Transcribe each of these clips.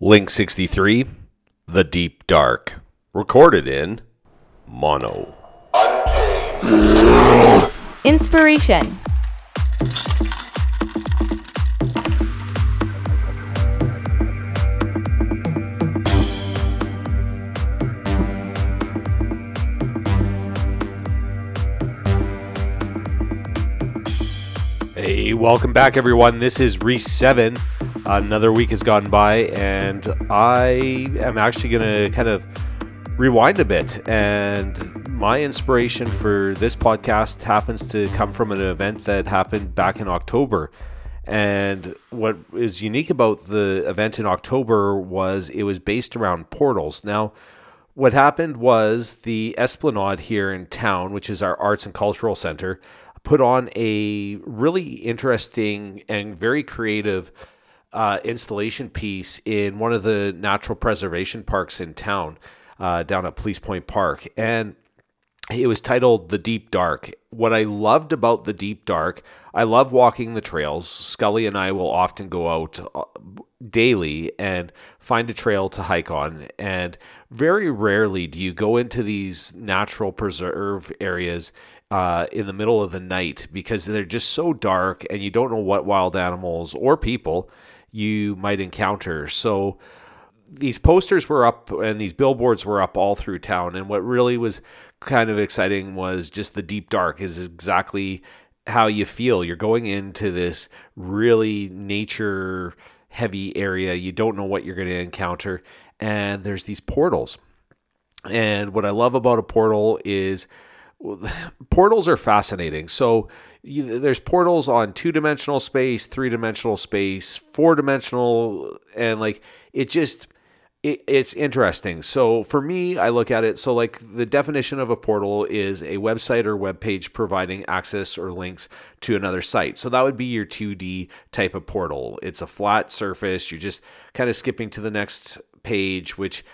Link 63, The Deep Dark. Recorded in mono. Inspiration. Hey, welcome back, everyone. This is Reese 7. Another week has gone by, and I am actually going to kind of rewind a bit. And my inspiration for this podcast happens to come from an event that happened back in October. And what is unique about the event in October was it was based around portals. Now, what happened was the Esplanade here in town, which is our arts and cultural center, put on a really interesting and very creative uh, installation piece in one of the natural preservation parks in town, uh, down at Police Point Park. And it was titled The Deep Dark. What I loved about The Deep Dark, I love walking the trails. Scully and I will often go out uh, daily and find a trail to hike on. And very rarely do you go into these natural preserve areas uh, in the middle of the night because they're just so dark and you don't know what wild animals or people you might encounter. So these posters were up and these billboards were up all through town. And what really was kind of exciting was just the deep dark is exactly how you feel. You're going into this really nature heavy area. You don't know what you're going to encounter. And there's these portals. And what I love about a portal is portals are fascinating. So you, there's portals on two dimensional space, three dimensional space, four dimensional, and like it just it, it's interesting. So for me, I look at it. So like the definition of a portal is a website or web page providing access or links to another site. So that would be your 2D type of portal. It's a flat surface. You're just kind of skipping to the next page, which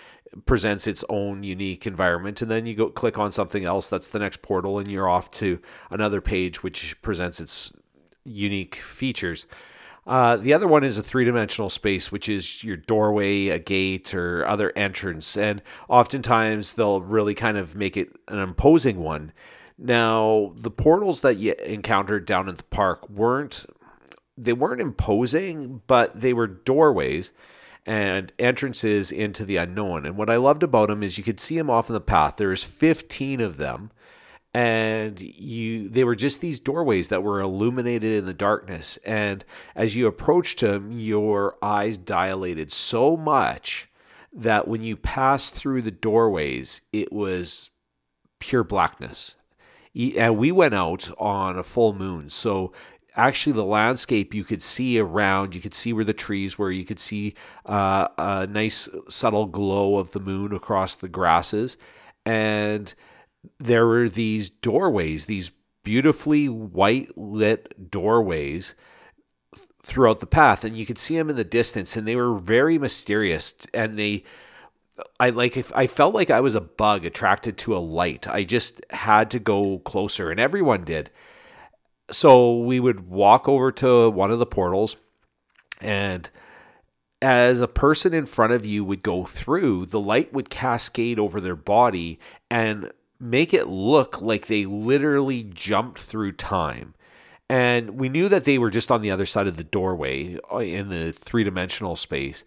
presents its own unique environment and then you go click on something else that's the next portal and you're off to another page which presents its unique features. Uh, the other one is a three-dimensional space which is your doorway a gate or other entrance and oftentimes they'll really kind of make it an imposing one. Now the portals that you encountered down at the park weren't they weren't imposing but they were doorways and entrances into the unknown. And what I loved about them is you could see them off in the path. There's 15 of them, and you they were just these doorways that were illuminated in the darkness. And as you approached them, your eyes dilated so much that when you passed through the doorways, it was pure blackness. And we went out on a full moon, so actually the landscape you could see around you could see where the trees were you could see uh, a nice subtle glow of the moon across the grasses and there were these doorways these beautifully white lit doorways throughout the path and you could see them in the distance and they were very mysterious and they I like if I felt like I was a bug attracted to a light. I just had to go closer and everyone did so we would walk over to one of the portals and as a person in front of you would go through the light would cascade over their body and make it look like they literally jumped through time. And we knew that they were just on the other side of the doorway uh, in the three-dimensional space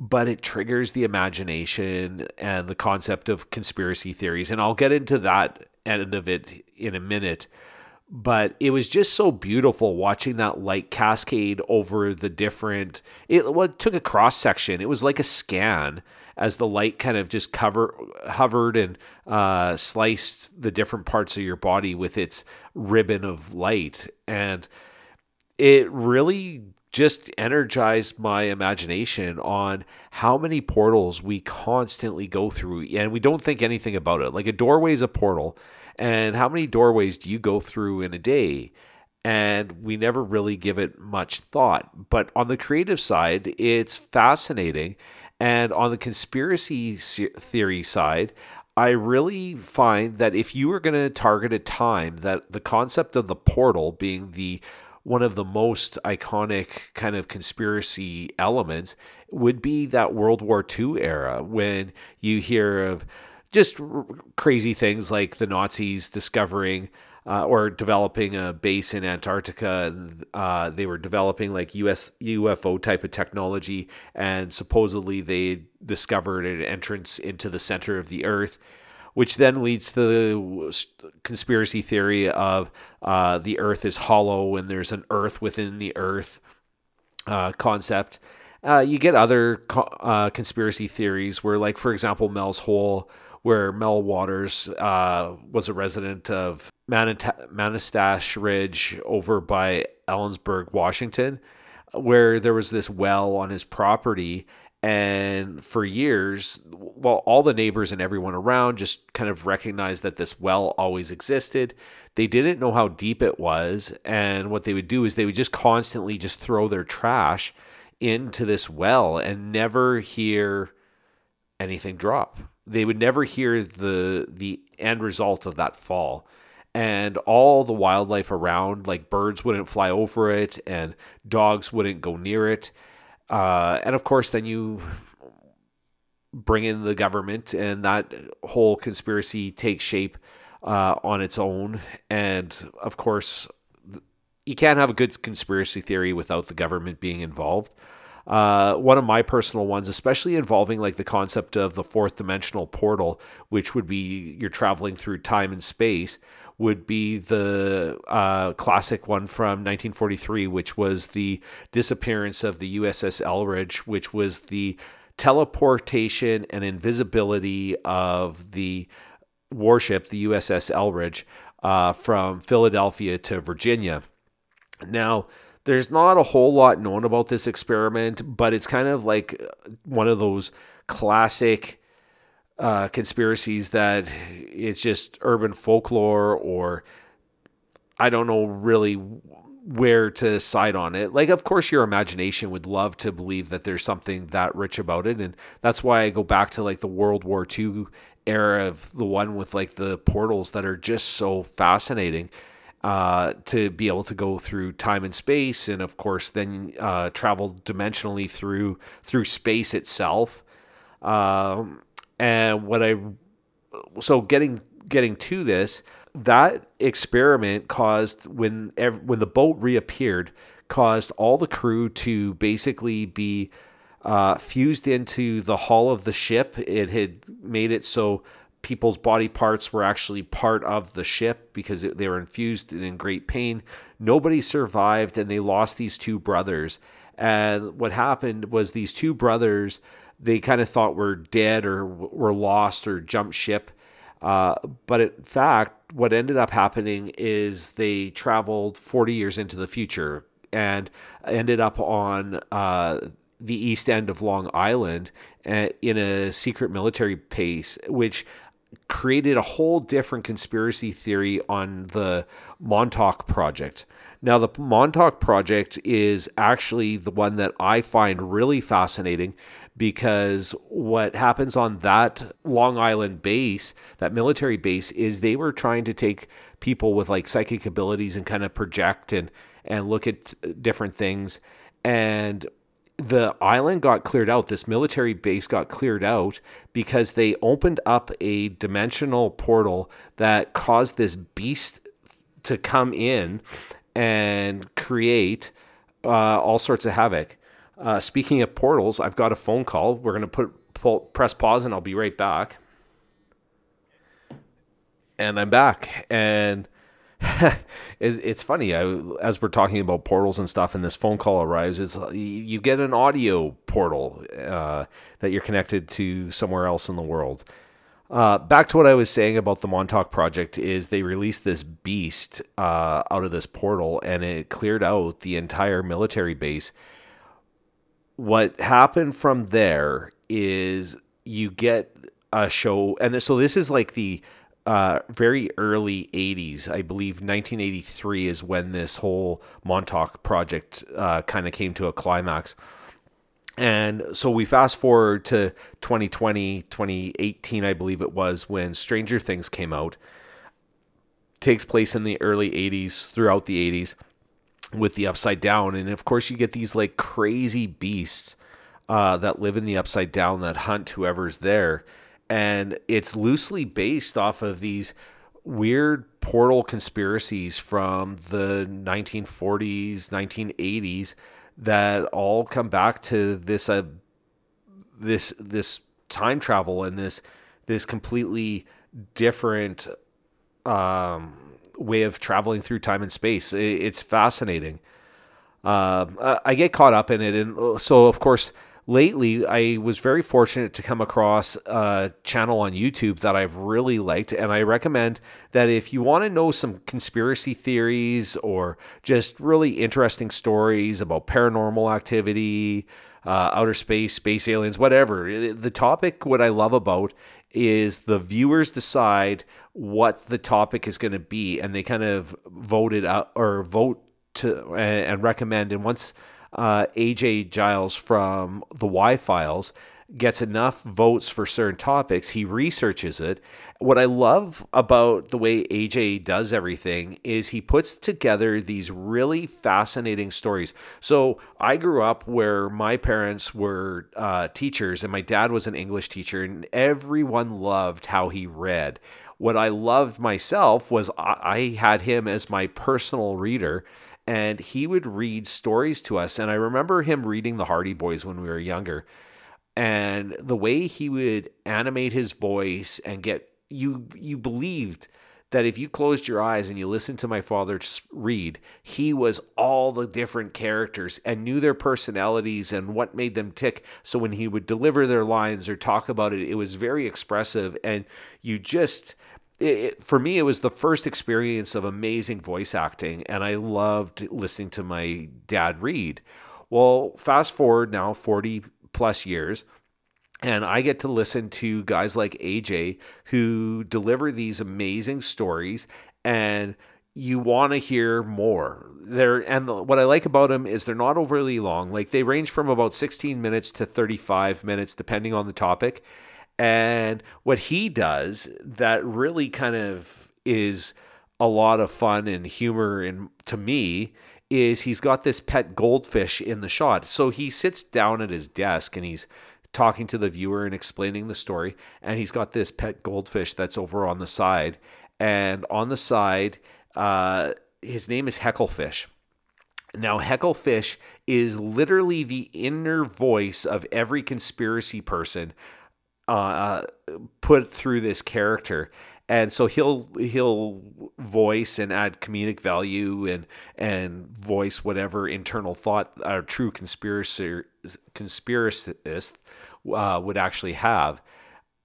but it triggers the imagination and the concept of conspiracy theories and I'll get into that end of it in a minute but it was just so beautiful watching that light cascade over the different it, well, took a cross section. It was like a scan as the light kind of just cover hovered and uh, sliced the different parts of your body with its ribbon of light. And it really just energized my imagination on how many portals we constantly go through. And we don't think anything about it. Like a doorway is a portal and how many doorways do you go through in a day? And we never really give it much thought. But on the creative side, it's fascinating. And on the conspiracy theory side, I really find that if you were going to target a time, that the concept of the portal being the one of the most iconic kind of conspiracy elements would be that World War II era when you hear of just r- crazy things like the Nazis discovering uh, or developing a base in Antarctica. Uh, they were developing like US UFO type of technology, and supposedly they discovered an entrance into the center of the Earth which then leads to the conspiracy theory of uh, the Earth is hollow and there's an Earth within the Earth uh, concept. Uh, you get other co- uh, conspiracy theories where, like, for example, Mel's Hole, where Mel Waters uh, was a resident of Manastash Ridge over by Ellensburg, Washington, where there was this well on his property. And for years well all the neighbors and everyone around just kind of recognized that this well always existed. They didn't know how deep it was. And what they would do is they would just constantly just throw their trash into this well and never hear anything drop they would never hear the the end result of that fall and all the wildlife around like birds wouldn't fly over it and dogs wouldn't go near it uh, and of course, then you bring in the government, and that whole conspiracy takes shape uh, on its own. And of course, you can't have a good conspiracy theory without the government being involved. Uh, one of my personal ones, especially involving like the concept of the fourth dimensional portal, which would be you're traveling through time and space, would be the uh, classic one from 1943, which was the disappearance of the USS Eldridge, which was the teleportation and invisibility of the warship, the USS Eldridge, uh, from Philadelphia to Virginia. Now, there's not a whole lot known about this experiment, but it's kind of like one of those classic uh, conspiracies that it's just urban folklore or I don't know really where to side on it. Like, of course, your imagination would love to believe that there's something that rich about it. And that's why I go back to like the World War II era of the one with like the portals that are just so fascinating. Uh, to be able to go through time and space, and of course, then uh, travel dimensionally through through space itself. Um, and what I so getting getting to this, that experiment caused when when the boat reappeared, caused all the crew to basically be uh, fused into the hull of the ship. It had made it so people's body parts were actually part of the ship because they were infused and in great pain. Nobody survived, and they lost these two brothers. And what happened was these two brothers they kind of thought were dead or were lost or jumped ship. Uh, but in fact, what ended up happening is they traveled 40 years into the future and ended up on uh, the east end of Long Island uh, in a secret military base, which created a whole different conspiracy theory on the Montauk Project. Now, the Montauk Project is actually the one that I find really fascinating because what happens on that Long Island base, that military base, is they were trying to take people with like psychic abilities and kind of project and and look at different things and the island got cleared out this military base got cleared out because they opened up a dimensional portal that caused this beast to come in and create uh, all sorts of havoc uh, speaking of portals, I've got a phone call. We're going to put pull, press pause and I'll be right back. And I'm back. And it's funny. I, as we're talking about portals and stuff, and this phone call arrives, it's you get an audio portal uh, that you're connected to somewhere else in the world. Uh, back to what I was saying about the Montauk project is they released this beast uh, out of this portal and it cleared out the entire military base what happened from there is you get a show, and so this is like the uh, very early 80s. I believe 1983 is when this whole Montauk project uh, kind of came to a climax. And so we fast forward to 2020, 2018, I believe it was, when Stranger Things came out. Takes place in the early 80s, throughout the 80s with the upside down. And of course, you get these like crazy beasts uh, that live in the upside down that hunt whoever's there. And it's loosely based off of these weird portal conspiracies from the 1940s, 1980s that all come back to this uh, this this time travel and this this completely different um, way of traveling through time and space. It's fascinating. Uh, I get caught up in it, and uh, so of course lately I was very fortunate to come across a channel on YouTube that I've really liked, and I recommend that if you want to know some conspiracy theories or just really interesting stories about paranormal activity, uh, outer space, space aliens, whatever. The topic, what I love about is the viewers decide what the topic is going to be, and they kind of vote it out or vote to and recommend. And once uh, AJ Gentile from the Why Files gets enough votes for certain topics, he researches it. What I love about the way AJ does everything is he puts together these really fascinating stories. So I grew up where my parents were uh, teachers, and my dad was an English teacher, and everyone loved how he read. What I loved myself was I had him as my personal reader and he would read stories to us. And I remember him reading the Hardy Boys when we were younger. And the way he would animate his voice and get you you believed that if you closed your eyes and you listened to my father read, he was all the different characters and knew their personalities and what made them tick. So when he would deliver their lines or talk about it, it was very expressive. And you just, it, for me, it was the first experience of amazing voice acting, and I loved listening to my dad read. Well, fast forward now 40 plus years, and I get to listen to guys like AJ who deliver these amazing stories, and you want to hear more. They're and the, what I like about them is they're not overly long. Like they range from about 16 minutes to 35 minutes, depending on the topic and what he does that really kind of is a lot of fun and humor and to me is he's got this pet goldfish in the shot. So he sits down at his desk and he's talking to the viewer and explaining the story and he's got this pet goldfish that's over on the side and on the side uh, his name is Hecklefish. Now, Hecklefish is literally the inner voice of every conspiracy person uh, put through this character and so he'll he'll voice and add comedic value and and voice whatever internal thought a true conspiracy conspiracist uh, would actually have.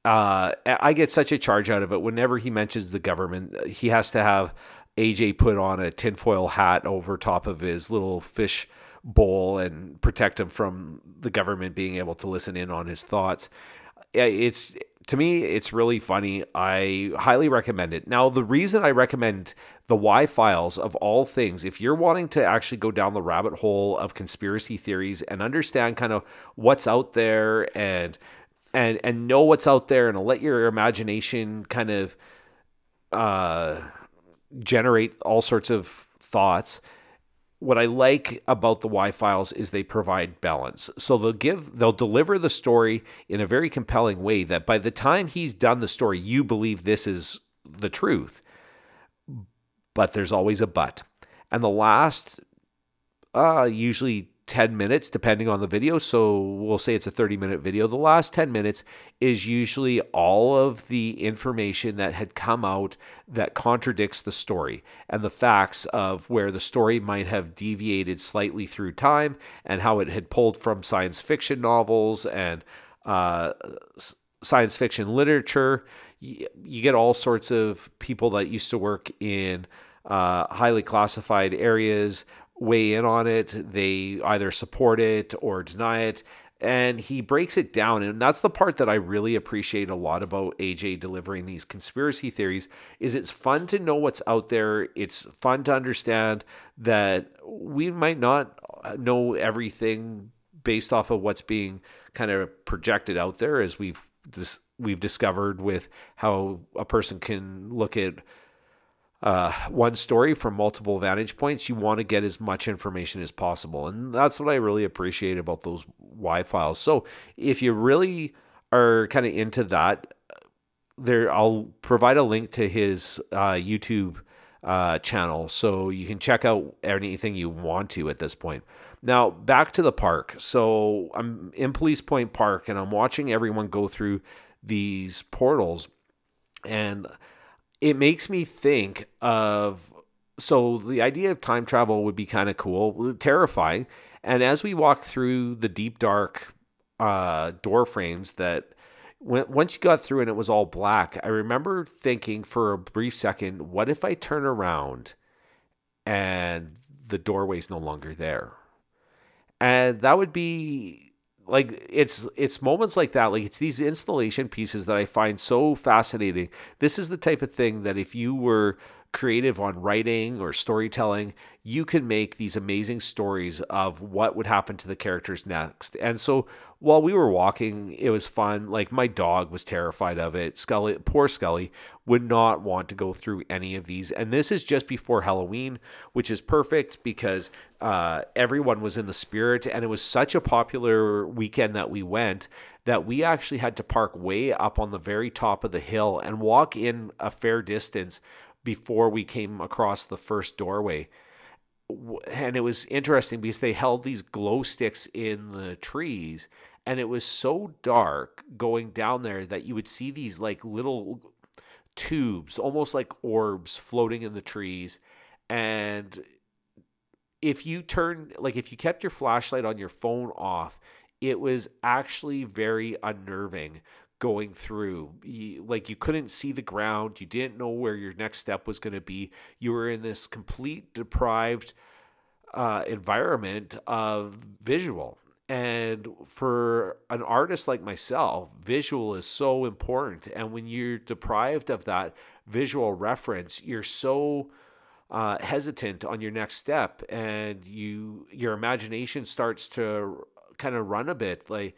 Uh, I get such a charge out of it whenever he mentions the government. He has to have AJ put on a tinfoil hat over top of his little fish bowl and protect him from the government being able to listen in on his thoughts it's to me it's really funny. I highly recommend it. Now the reason i recommend the Why Files of all things if you're wanting to actually go down the rabbit hole of conspiracy theories and understand kind of what's out there and and and know what's out there and let your imagination kind of uh generate all sorts of thoughts what I like about the Why Files is they provide balance. So they'll give they'll deliver the story in a very compelling way that by the time he's done the story, you believe this is the truth. But there's always a but. And the last uh usually 10 minutes, depending on the video. So we'll say it's a 30 minute video. The last 10 minutes is usually all of the information that had come out that contradicts the story and the facts of where the story might have deviated slightly through time and how it had pulled from science fiction novels and uh, science fiction literature. You get all sorts of people that used to work in uh, highly classified areas weigh in on it. They either support it or deny it. And he breaks it down. And that's the part that I really appreciate a lot about AJ delivering these conspiracy theories is it's fun to know what's out there. It's fun to understand that we might not know everything based off of what's being kind of projected out there as we've we've discovered with how a person can look at uh, one story from multiple vantage points, you want to get as much information as possible. And that's what I really appreciate about those Why Files. So if you really are kind of into that, there I'll provide a link to his uh, YouTube uh, channel so you can check out anything you want to at this point. Now back to the park. So I'm in Police Point Park and I'm watching everyone go through these portals, and it makes me think of so the idea of time travel would be kind of cool, terrifying. And as we walk through the deep dark uh, door frames that when, once you got through and it was all black, I remember thinking for a brief second, what if I turn around and the doorway's no longer there? And that would be like it's it's moments like that like it's these installation pieces that I find so fascinating. This is the type of thing that if you were creative on writing or storytelling, you can make these amazing stories of what would happen to the characters next. And so while we were walking, it was fun. Like my dog was terrified of it. Scully, poor Scully, would not want to go through any of these. And this is just before Halloween, which is perfect because uh, everyone was in the spirit, and it was such a popular weekend that we went that we actually had to park way up on the very top of the hill and walk in a fair distance before we came across the first doorway. And it was interesting because they held these glow sticks in the trees, and it was so dark going down there that you would see these like little tubes, almost like orbs floating in the trees. And if you turn, like, if you kept your flashlight on your phone off, it was actually very unnerving going through. You, like you couldn't see the ground, you didn't know where your next step was going to be. You were in this complete deprived uh, environment of visual. And for an artist like myself, visual is so important. And when you're deprived of that visual reference, you're so uh, hesitant on your next step, and you your imagination starts to kind of run a bit. Like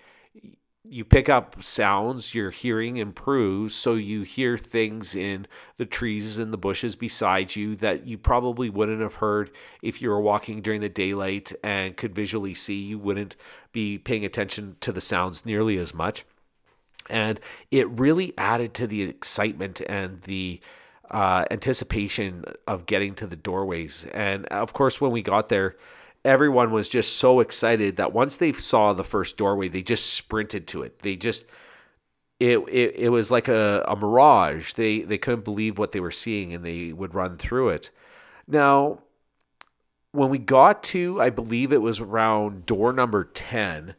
you pick up sounds, your hearing improves, so you hear things in the trees and the bushes beside you that you probably wouldn't have heard if you were walking during the daylight and could visually see. You wouldn't be paying attention to the sounds nearly as much. And it really added to the excitement and the uh, anticipation of getting to the doorways. And of course, when we got there, everyone was just so excited that once they saw the first doorway, they just sprinted to it. They just it it, it was like a, a mirage. They they couldn't believe what they were seeing and they would run through it. Now, when we got to, I believe it was around door number 10,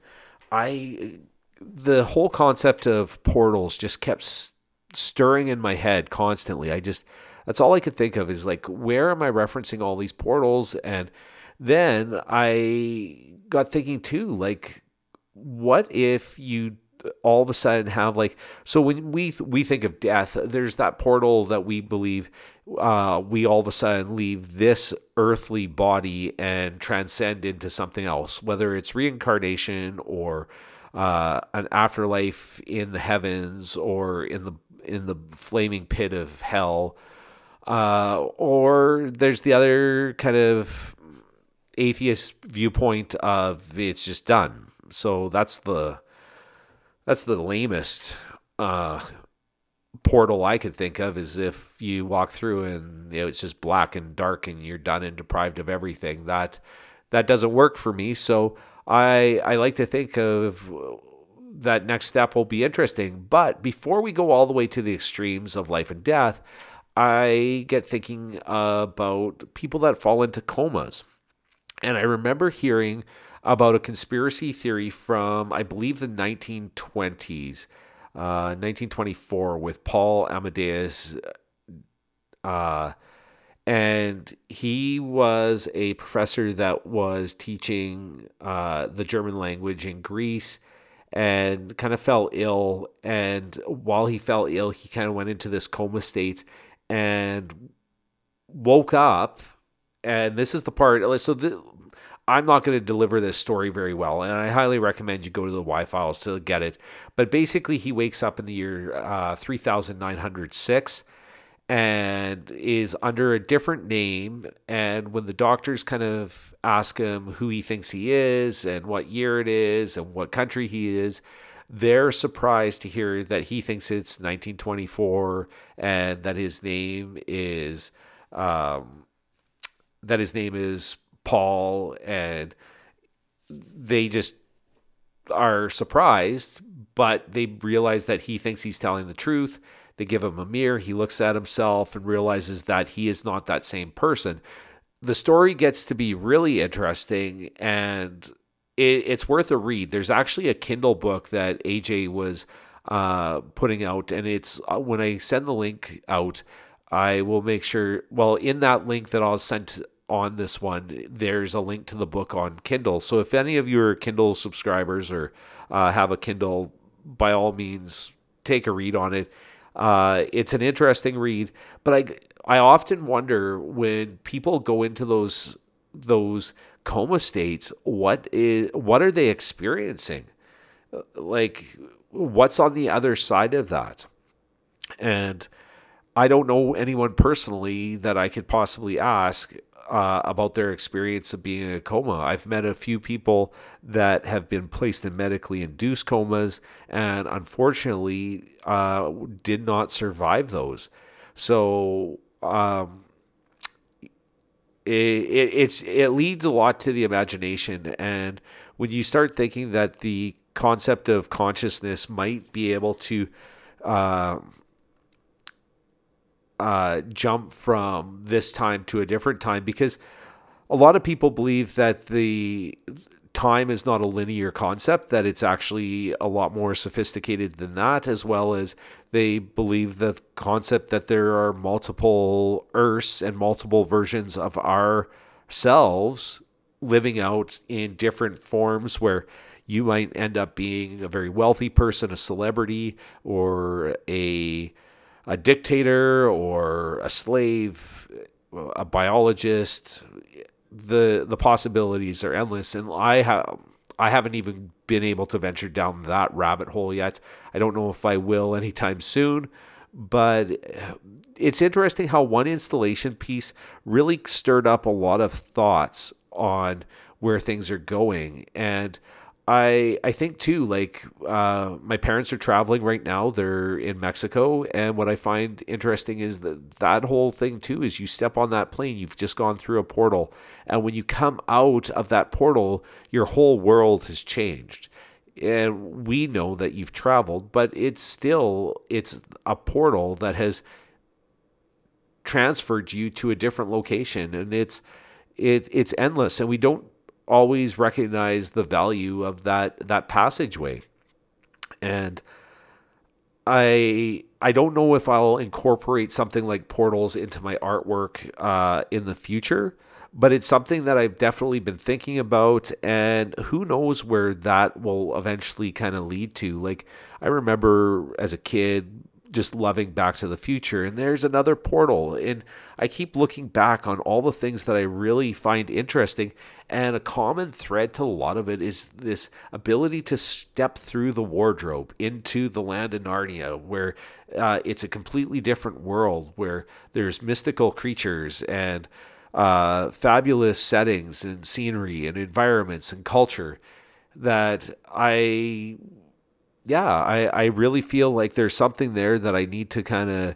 I the whole concept of portals just kept stirring in my head constantly. I just that's all I could think of is like where am I referencing all these portals and then I got thinking too, like, what if you all of a sudden have like so when we we think of death there's that portal that we believe uh, we all of a sudden leave this earthly body and transcend into something else whether it's reincarnation or uh, an afterlife in the heavens or in the in the flaming pit of hell uh, or there's the other kind of atheist viewpoint of it's just done. So that's the that's the lamest uh, portal I could think of is if you walk through and you know, it's just black and dark and you're done and deprived of everything. That that doesn't work for me. So I I like to think of that next step will be interesting. But before we go all the way to the extremes of life and death, I get thinking about people that fall into comas. And I remember hearing about a conspiracy theory from, I believe, the 1920s, uh, 1924, with Paul Amadeus. Uh, and he was a professor that was teaching uh, the German language in Greece and kind of fell ill. And while he fell ill, he kind of went into this coma state and woke up. And this is the part. So the, I'm not going to deliver this story very well, and I highly recommend you go to the Why Files to get it. But basically, he wakes up in the year uh, 3906 and is under a different name. And when the doctors kind of ask him who he thinks he is and what year it is and what country he is, they're surprised to hear that he thinks it's 1924 and that his name is um, that his name is Paul, and they just are surprised, but they realize that he thinks he's telling the truth. They give him a mirror. He looks at himself and realizes that he is not that same person. The story gets to be really interesting and it, it's worth a read. There's actually a Kindle book that AJ was uh, putting out, and it's uh, when I send the link out, I will make sure. Well, in that link that I'll send on this one, there's a link to the book on Kindle. So if any of you are Kindle subscribers or uh, have a Kindle, by all means, take a read on it. Uh, it's an interesting read, but I I often wonder when people go into those those coma states, what is what are they experiencing? Like what's on the other side of that? And I don't know anyone personally that I could possibly ask uh, about their experience of being in a coma. I've met a few people that have been placed in medically induced comas and unfortunately uh, did not survive those. So um, it, it, it's it leads a lot to the imagination, and when you start thinking that the concept of consciousness might be able to. Uh, uh, jump from this time to a different time because a lot of people believe that the time is not a linear concept, that it's actually a lot more sophisticated than that, as well as they believe the concept that there are multiple Earths and multiple versions of ourselves living out in different forms where you might end up being a very wealthy person, a celebrity, or a a dictator or a slave, a biologist. The the possibilities are endless, and I have I haven't even been able to venture down that rabbit hole yet. I don't know if I will anytime soon, but it's interesting how one installation piece really stirred up a lot of thoughts on where things are going and I I think too like uh, my parents are traveling right now. They're in Mexico, and what I find interesting is that that whole thing too is you step on that plane, you've just gone through a portal, and when you come out of that portal, your whole world has changed. And we know that you've traveled, but it's still it's a portal that has transferred you to a different location, and it's it, it's endless, and we don't always recognize the value of that that passageway. And I I don't know if I'll incorporate something like portals into my artwork uh, in the future, but it's something that I've definitely been thinking about, and who knows where that will eventually kind of lead to. Like I remember as a kid just loving Back to the Future. And there's another portal. And I keep looking back on all the things that I really find interesting. And a common thread to a lot of it is this ability to step through the wardrobe into the land of Narnia, where uh, it's a completely different world, where there's mystical creatures and uh, fabulous settings and scenery and environments and culture that I yeah, I, I really feel like there's something there that I need to kind of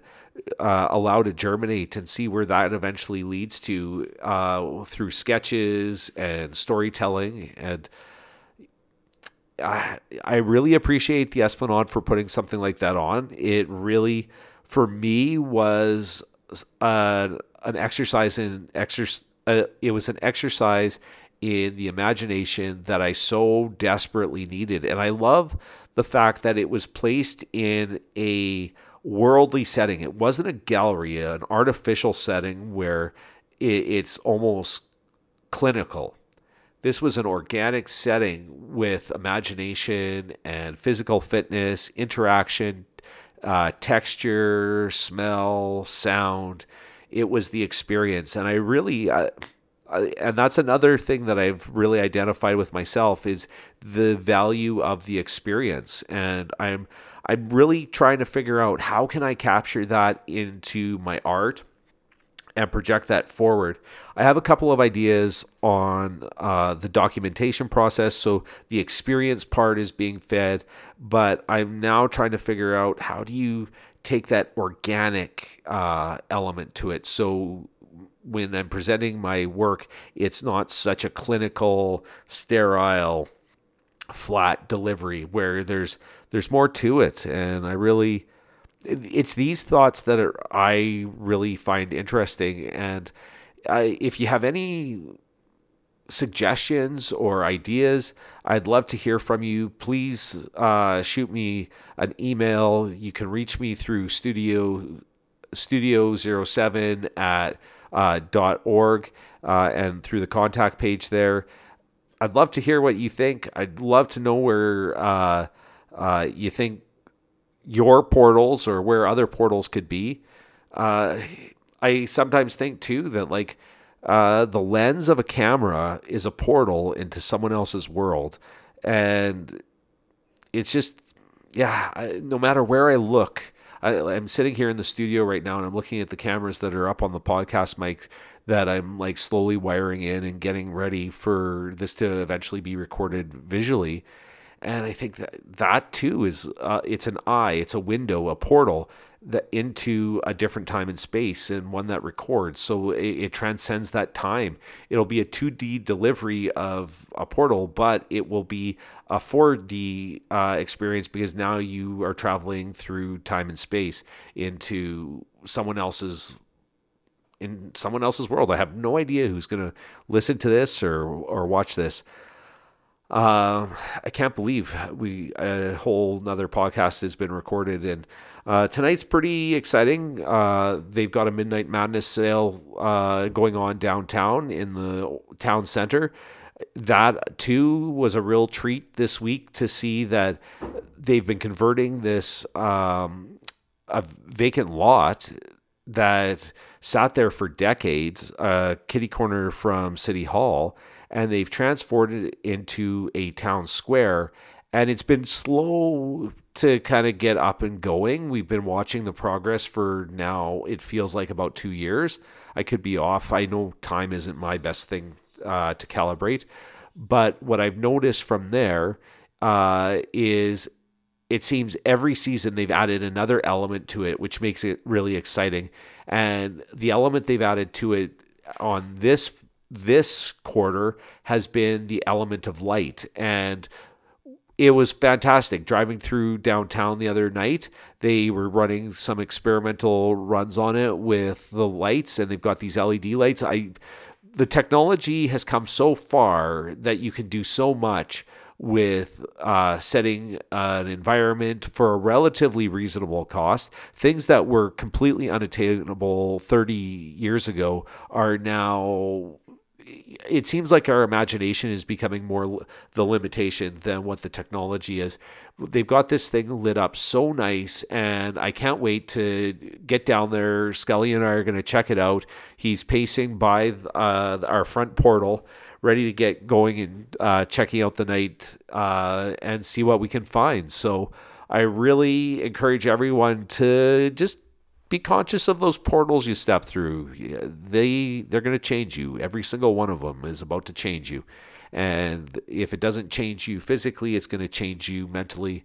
uh, allow to germinate and see where that eventually leads to uh, through sketches and storytelling. And I, I really appreciate the Esplanade for putting something like that on. It really, for me, was uh, an exercise in exercise. Uh, it was an exercise in the imagination that I so desperately needed. And I love the fact that it was placed in a worldly setting. It wasn't a gallery, an artificial setting where it's almost clinical. This was an organic setting with imagination and physical fitness, interaction, uh, texture, smell, sound. It was the experience. And I really. Uh, and that's another thing that I've really identified with myself is the value of the experience. And I'm I'm really trying to figure out how can I capture that into my art and project that forward. I have a couple of ideas on uh, the documentation process. So the experience part is being fed, but I'm now trying to figure out how do you take that organic uh, element to it. So when I'm presenting my work, it's not such a clinical, sterile, flat delivery where there's there's more to it, and I really it's these thoughts that are, I really find interesting. And I, if you have any suggestions or ideas, I'd love to hear from you. Please uh, shoot me an email. You can reach me through studio studio07 at uh, dot org uh, and through the contact page there. I'd love to hear what you think. I'd love to know where uh, uh, you think your portals or where other portals could be. Uh, I sometimes think too that like uh, the lens of a camera is a portal into someone else's world, and it's just yeah. I, no matter where I look, I, I'm sitting here in the studio right now and I'm looking at the cameras that are up on the podcast mic that I'm like slowly wiring in and getting ready for this to eventually be recorded visually and I think that that too is uh, it's an eye, it's a window, a portal that into a different time and space, and one that records. So it, it transcends that time. It'll be a 2D delivery of a portal, but it will be a 4D uh, experience because now you are traveling through time and space into someone else's in someone else's world. I have no idea who's going to listen to this or or watch this. Uh, I can't believe we a whole another podcast has been recorded, and uh, tonight's pretty exciting. Uh, they've got a midnight madness sale uh, going on downtown in the town center. That too was a real treat this week to see that they've been converting this um, a vacant lot that sat there for decades, a kitty corner from City Hall and they've transformed it into a town square. And it's been slow to kind of get up and going. We've been watching the progress for now, it feels like about two years. I could be off. I know time isn't my best thing uh, to calibrate. But what I've noticed from there uh, is it seems every season they've added another element to it, which makes it really exciting. And the element they've added to it on this this quarter has been the element of light. And it was fantastic driving through downtown the other night. They were running some experimental runs on it with the lights, and they've got these LED lights. I the technology has come so far that you can do so much with uh, setting an environment for a relatively reasonable cost. Things that were completely unattainable 30 years ago are now it seems like our imagination is becoming more the limitation than what the technology is. They've got this thing lit up so nice, and I can't wait to get down there. Scully and I are going to check it out. He's pacing by uh, our front portal, ready to get going and uh, checking out the night uh, and see what we can find. So I really encourage everyone to just be conscious of those portals you step through. They they're going to change you. Every single one of them is about to change you. And if it doesn't change you physically, it's going to change you mentally,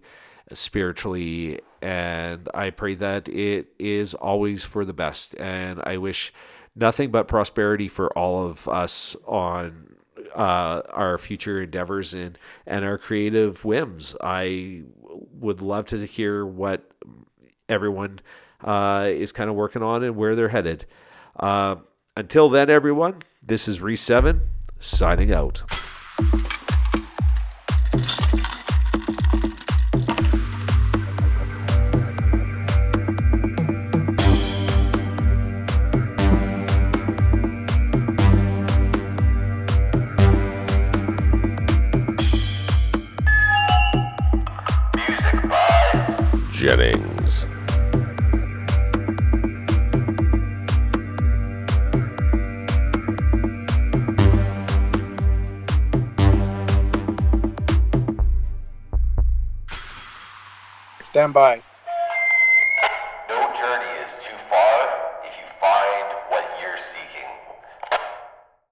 spiritually, and I pray that it is always for the best. And I wish nothing but prosperity for all of us on uh, our future endeavors and and our creative whims. I would love to hear what everyone uh, is kind of working on and where they're headed. Uh, until then, everyone, this is Re7 signing out.